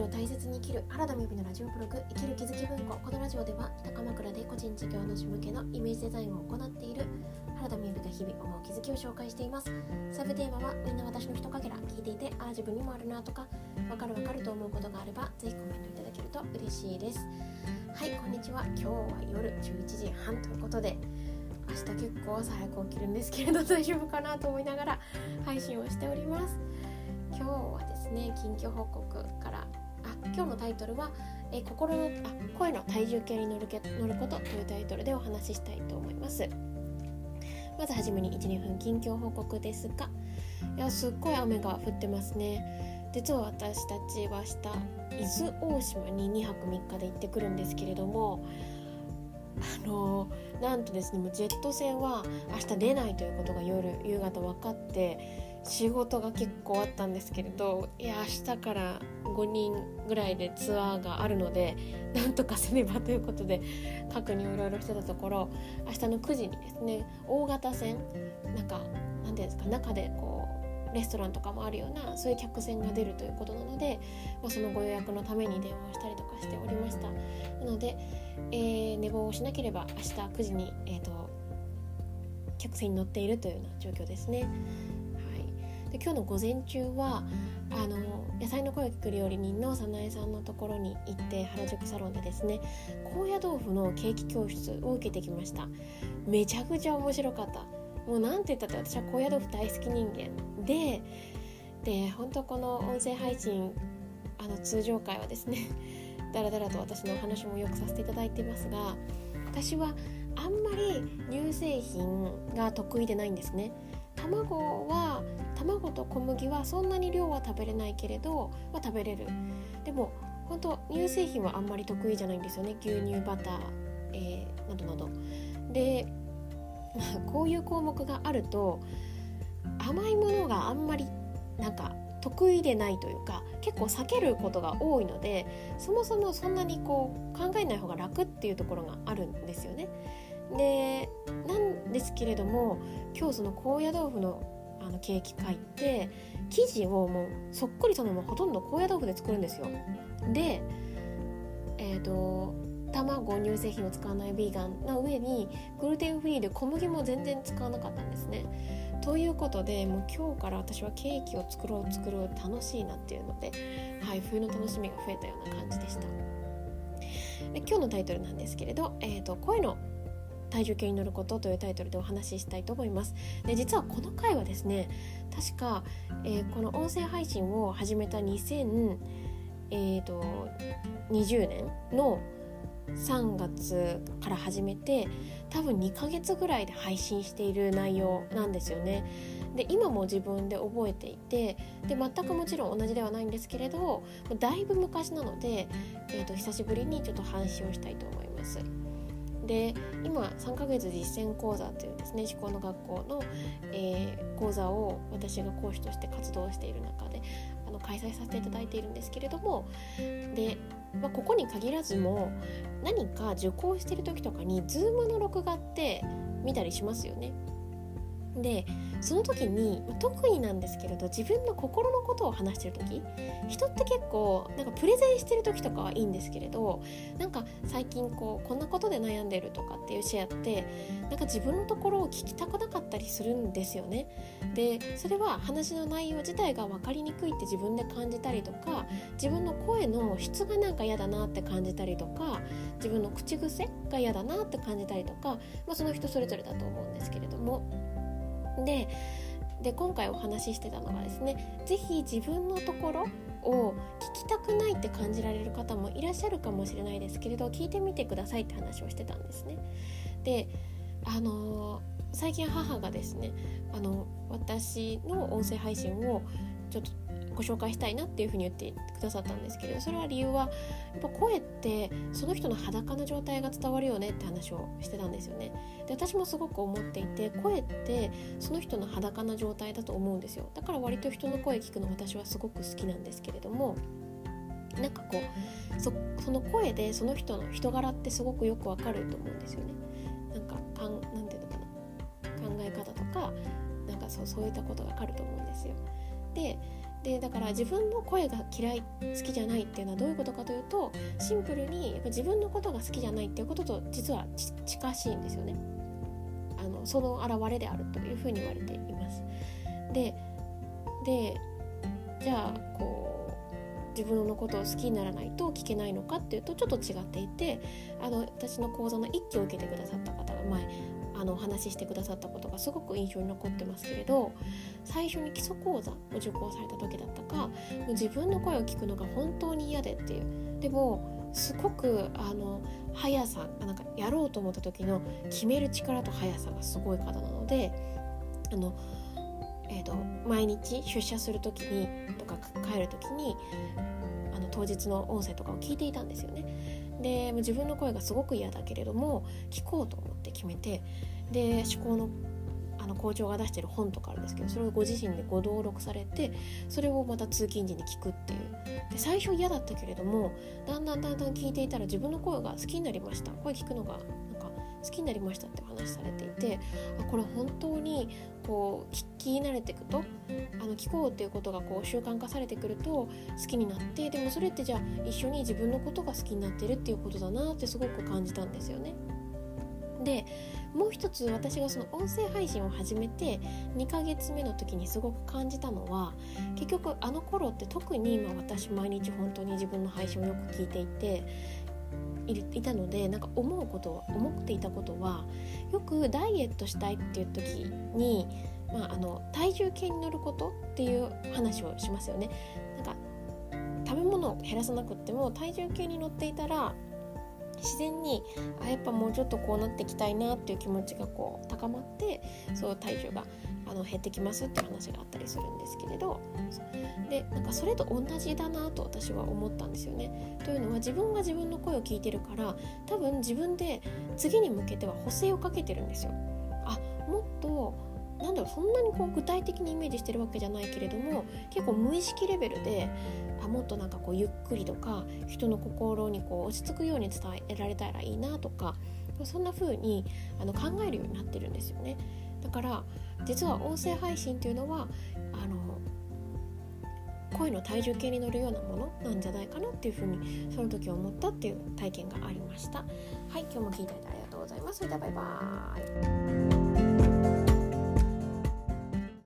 を大切に生きる原田美美のラジオブログ生きる気づき文庫このラジオでは高枕で個人事業主向けのイメージデザインを行っている原田美美が日々思う気づきを紹介していますサブテーマはみんな私の一かけら聞いていてああ自分にもあるなとかわかるわかると思うことがあればぜひコメントいただけると嬉しいです。はいこんにちは。今日は夜11時半ということで明日結構朝早く起きるんですけれど大丈夫かなと思いながら配信をしております。今日はですね近況報告から今日のタイトルは「え心のあ声の体重計に乗るけ乗ること」というタイトルでお話ししたいと思います。まずはじめに12分近況報告ですがいやすっごい雨が降ってますね。実は私たちは明日伊豆大島に2泊3日で行ってくるんですけれどもあのなんとですねもうジェット船は明日出ないということが夜夕方分かって仕事が結構あったんですけれどいや明日から5人ぐらいでツアーがあるのでなんとかせねばということで確認をいろいろしてたところ明日の9時にですね大型船なんか何ていうんですか中でこうレストランとかもあるようなそういう客船が出るということなので、まあ、そのご予約のために電話をしたりとかしておりましたなので、えー、寝坊をしなければ明日9時に、えーと客船に乗っているというような状況ですね。で今日の午前中はあの野菜の声を聞く料理人の早苗さんのところに行って原宿サロンでですね高野豆腐のケーキ教室を受けてきました。めちゃくちゃ面白かった。もうなんて言ったって私は高野豆腐大好き人間でで本当この音声配信あの通常回はですねだらだらと私のお話もよくさせていただいていますが私はあんまり乳製品が得意でないんですね。卵は卵と小麦はそんなに量は食べれないけれど、ま、食べれる。でも本当乳製品はあんまり得意じゃないんですよね。牛乳バター、えー、などなど。で、まあ、こういう項目があると甘いものがあんまりなんか得意でないというか結構避けることが多いのでそもそもそんなにこう考えない方が楽っていうところがあるんですよね。でですけれども今日その高野豆腐のあのケーキ買って生地をもうそっくりそのままほとんど高野豆腐で作るんですよ。でえっ、ー、と卵乳製品を使わないヴィーガンな上にグルテンフリーで小麦も全然使わなかったんですね。ということでもう今日から私はケーキを作ろう作ろう楽しいなっていうので、はい、冬の楽しみが増えたような感じでした。で今日のタイトルなんですけれど、えーと声の体重計に乗ることというタイトルでお話ししたいと思いますで実はこの回はですね確か、えー、この音声配信を始めた2020、えーと、20年の3月から始めて多分2ヶ月ぐらいで配信している内容なんですよね。で今も自分で覚えていてで全くもちろん同じではないんですけれどだいぶ昔なので、えーと久しぶりにちょっと話をしたいと思います。で今3ヶ月実践講座というですね思考の学校の、えー、講座を私が講師として活動している中であの開催させていただいているんですけれどもで、まあ、ここに限らずも何か受講してる時とかに Zoom の録画って見たりしますよね。でその時に特になんですけれど自分の心のことを話してる時人って結構なんかプレゼンしてる時とかはいいんですけれどなんか最近こうこんなことで悩んでるとかっていうシェアってなんか自分のところを聞きたくなかったりするんですよね。でそれは話の内容自体が分かりにくいって自分で感じたりとか自分の声の質がなんか嫌だなって感じたりとか自分の口癖が嫌だなって感じたりとか、まあ、その人それぞれだと思うんですけれども。でで今回お話ししてたのがですね是非自分のところを聞きたくないって感じられる方もいらっしゃるかもしれないですけれど聞いてみてくださいって話をしてたんですね。であのー、最近母がですねあの私の音声配信をちょっとご紹介したいなっていうふうに言ってくださったんですけれどそれは理由はやっぱ声ってその人の裸の状態が伝わるよねって話をしてたんですよね。で私もすごく思っていて声ってその人の裸の状態だと思うんですよ。だから割と人の声聞くの私はすごく好きなんですけれどもなんかこうそその声でその人の人柄ってすごくよくわかると思うんですよね。なんかかんなんていうのかな。考え方とかなんかそうそういったことがわかると思うんですよ。ででだから自分の声が嫌い好きじゃないっていうのはどういうことかというとシンプルにやっぱ自分のことが好きじゃないっていうことと実は近しいんですよね。あのその表れであるというふうに言われています。ででじゃあこう自分のことを好きにならないと聞けないのかっていうとちょっと違っていてあの私の講座の一期を受けてくださった方が前あのお話ししてくださったことがすごく印象に残ってますけれど最初に基礎講座を受講された時だったかもう自分の声を聞くのが本当に嫌でっていうでもすごくあの速さなんかやろうと思った時の決める力と速さがすごい方なのであの、えーと、毎日出社する時にとか帰る時にあの当日の音声とかを聞いていたんですよね。で自分の声がすごく嫌だけれども聞こうと思って決めてで思考のあの校長が出してる本とかあるんですけどそれをご自身でご登録されてそれをまた通勤時に聞くっていう。で最初嫌だったけれどもだんだんだんだん聞いていたら自分の声が好きになりました。声聞くのがなんか好きになりましたってお話されていてこれ本当にこう聞き慣れていくとあの聞こうっていうことがこう習慣化されてくると好きになってでもそれってじゃあ一緒に自分のことが好きになってるっていうことだなってすごく感じたんですよね。でもう一つ私がその音声配信を始めて2ヶ月目の時にすごく感じたのは結局あの頃って特に今私毎日本当に自分の配信をよく聞いていていたのでなんか思うこと思っていたことはよくダイエットしたいっていう時に、まあ、あの体重計に乗ることっていう話をしますよね。なんか食べ物を減らさなくっても体重計に乗っていたら自然にあやっぱもうちょっとこうなっていきたいなっていう気持ちがこう高まってそう体重があの減ってきますっていう話があったりするんですけれどでなんかそれと同じだなと私は思ったんですよね。というのは自分が自分の声を聞いてるから多分自分で次に向けては補正をかけてるんですよ。あもっとなんだろうそんなにこう具体的にイメージしてるわけじゃないけれども結構無意識レベルであもっとなんかこうゆっくりとか人の心にこう落ち着くように伝えられたらいいなとかそんな風にあに考えるようになってるんですよね。だから実は音声配信っていうのはあの声の体重計に乗るようなものなんじゃないかなっていうふうにその時思ったっていう体験がありました。はい今日も聞いていただいてありがとうございます。それではバイバーイ。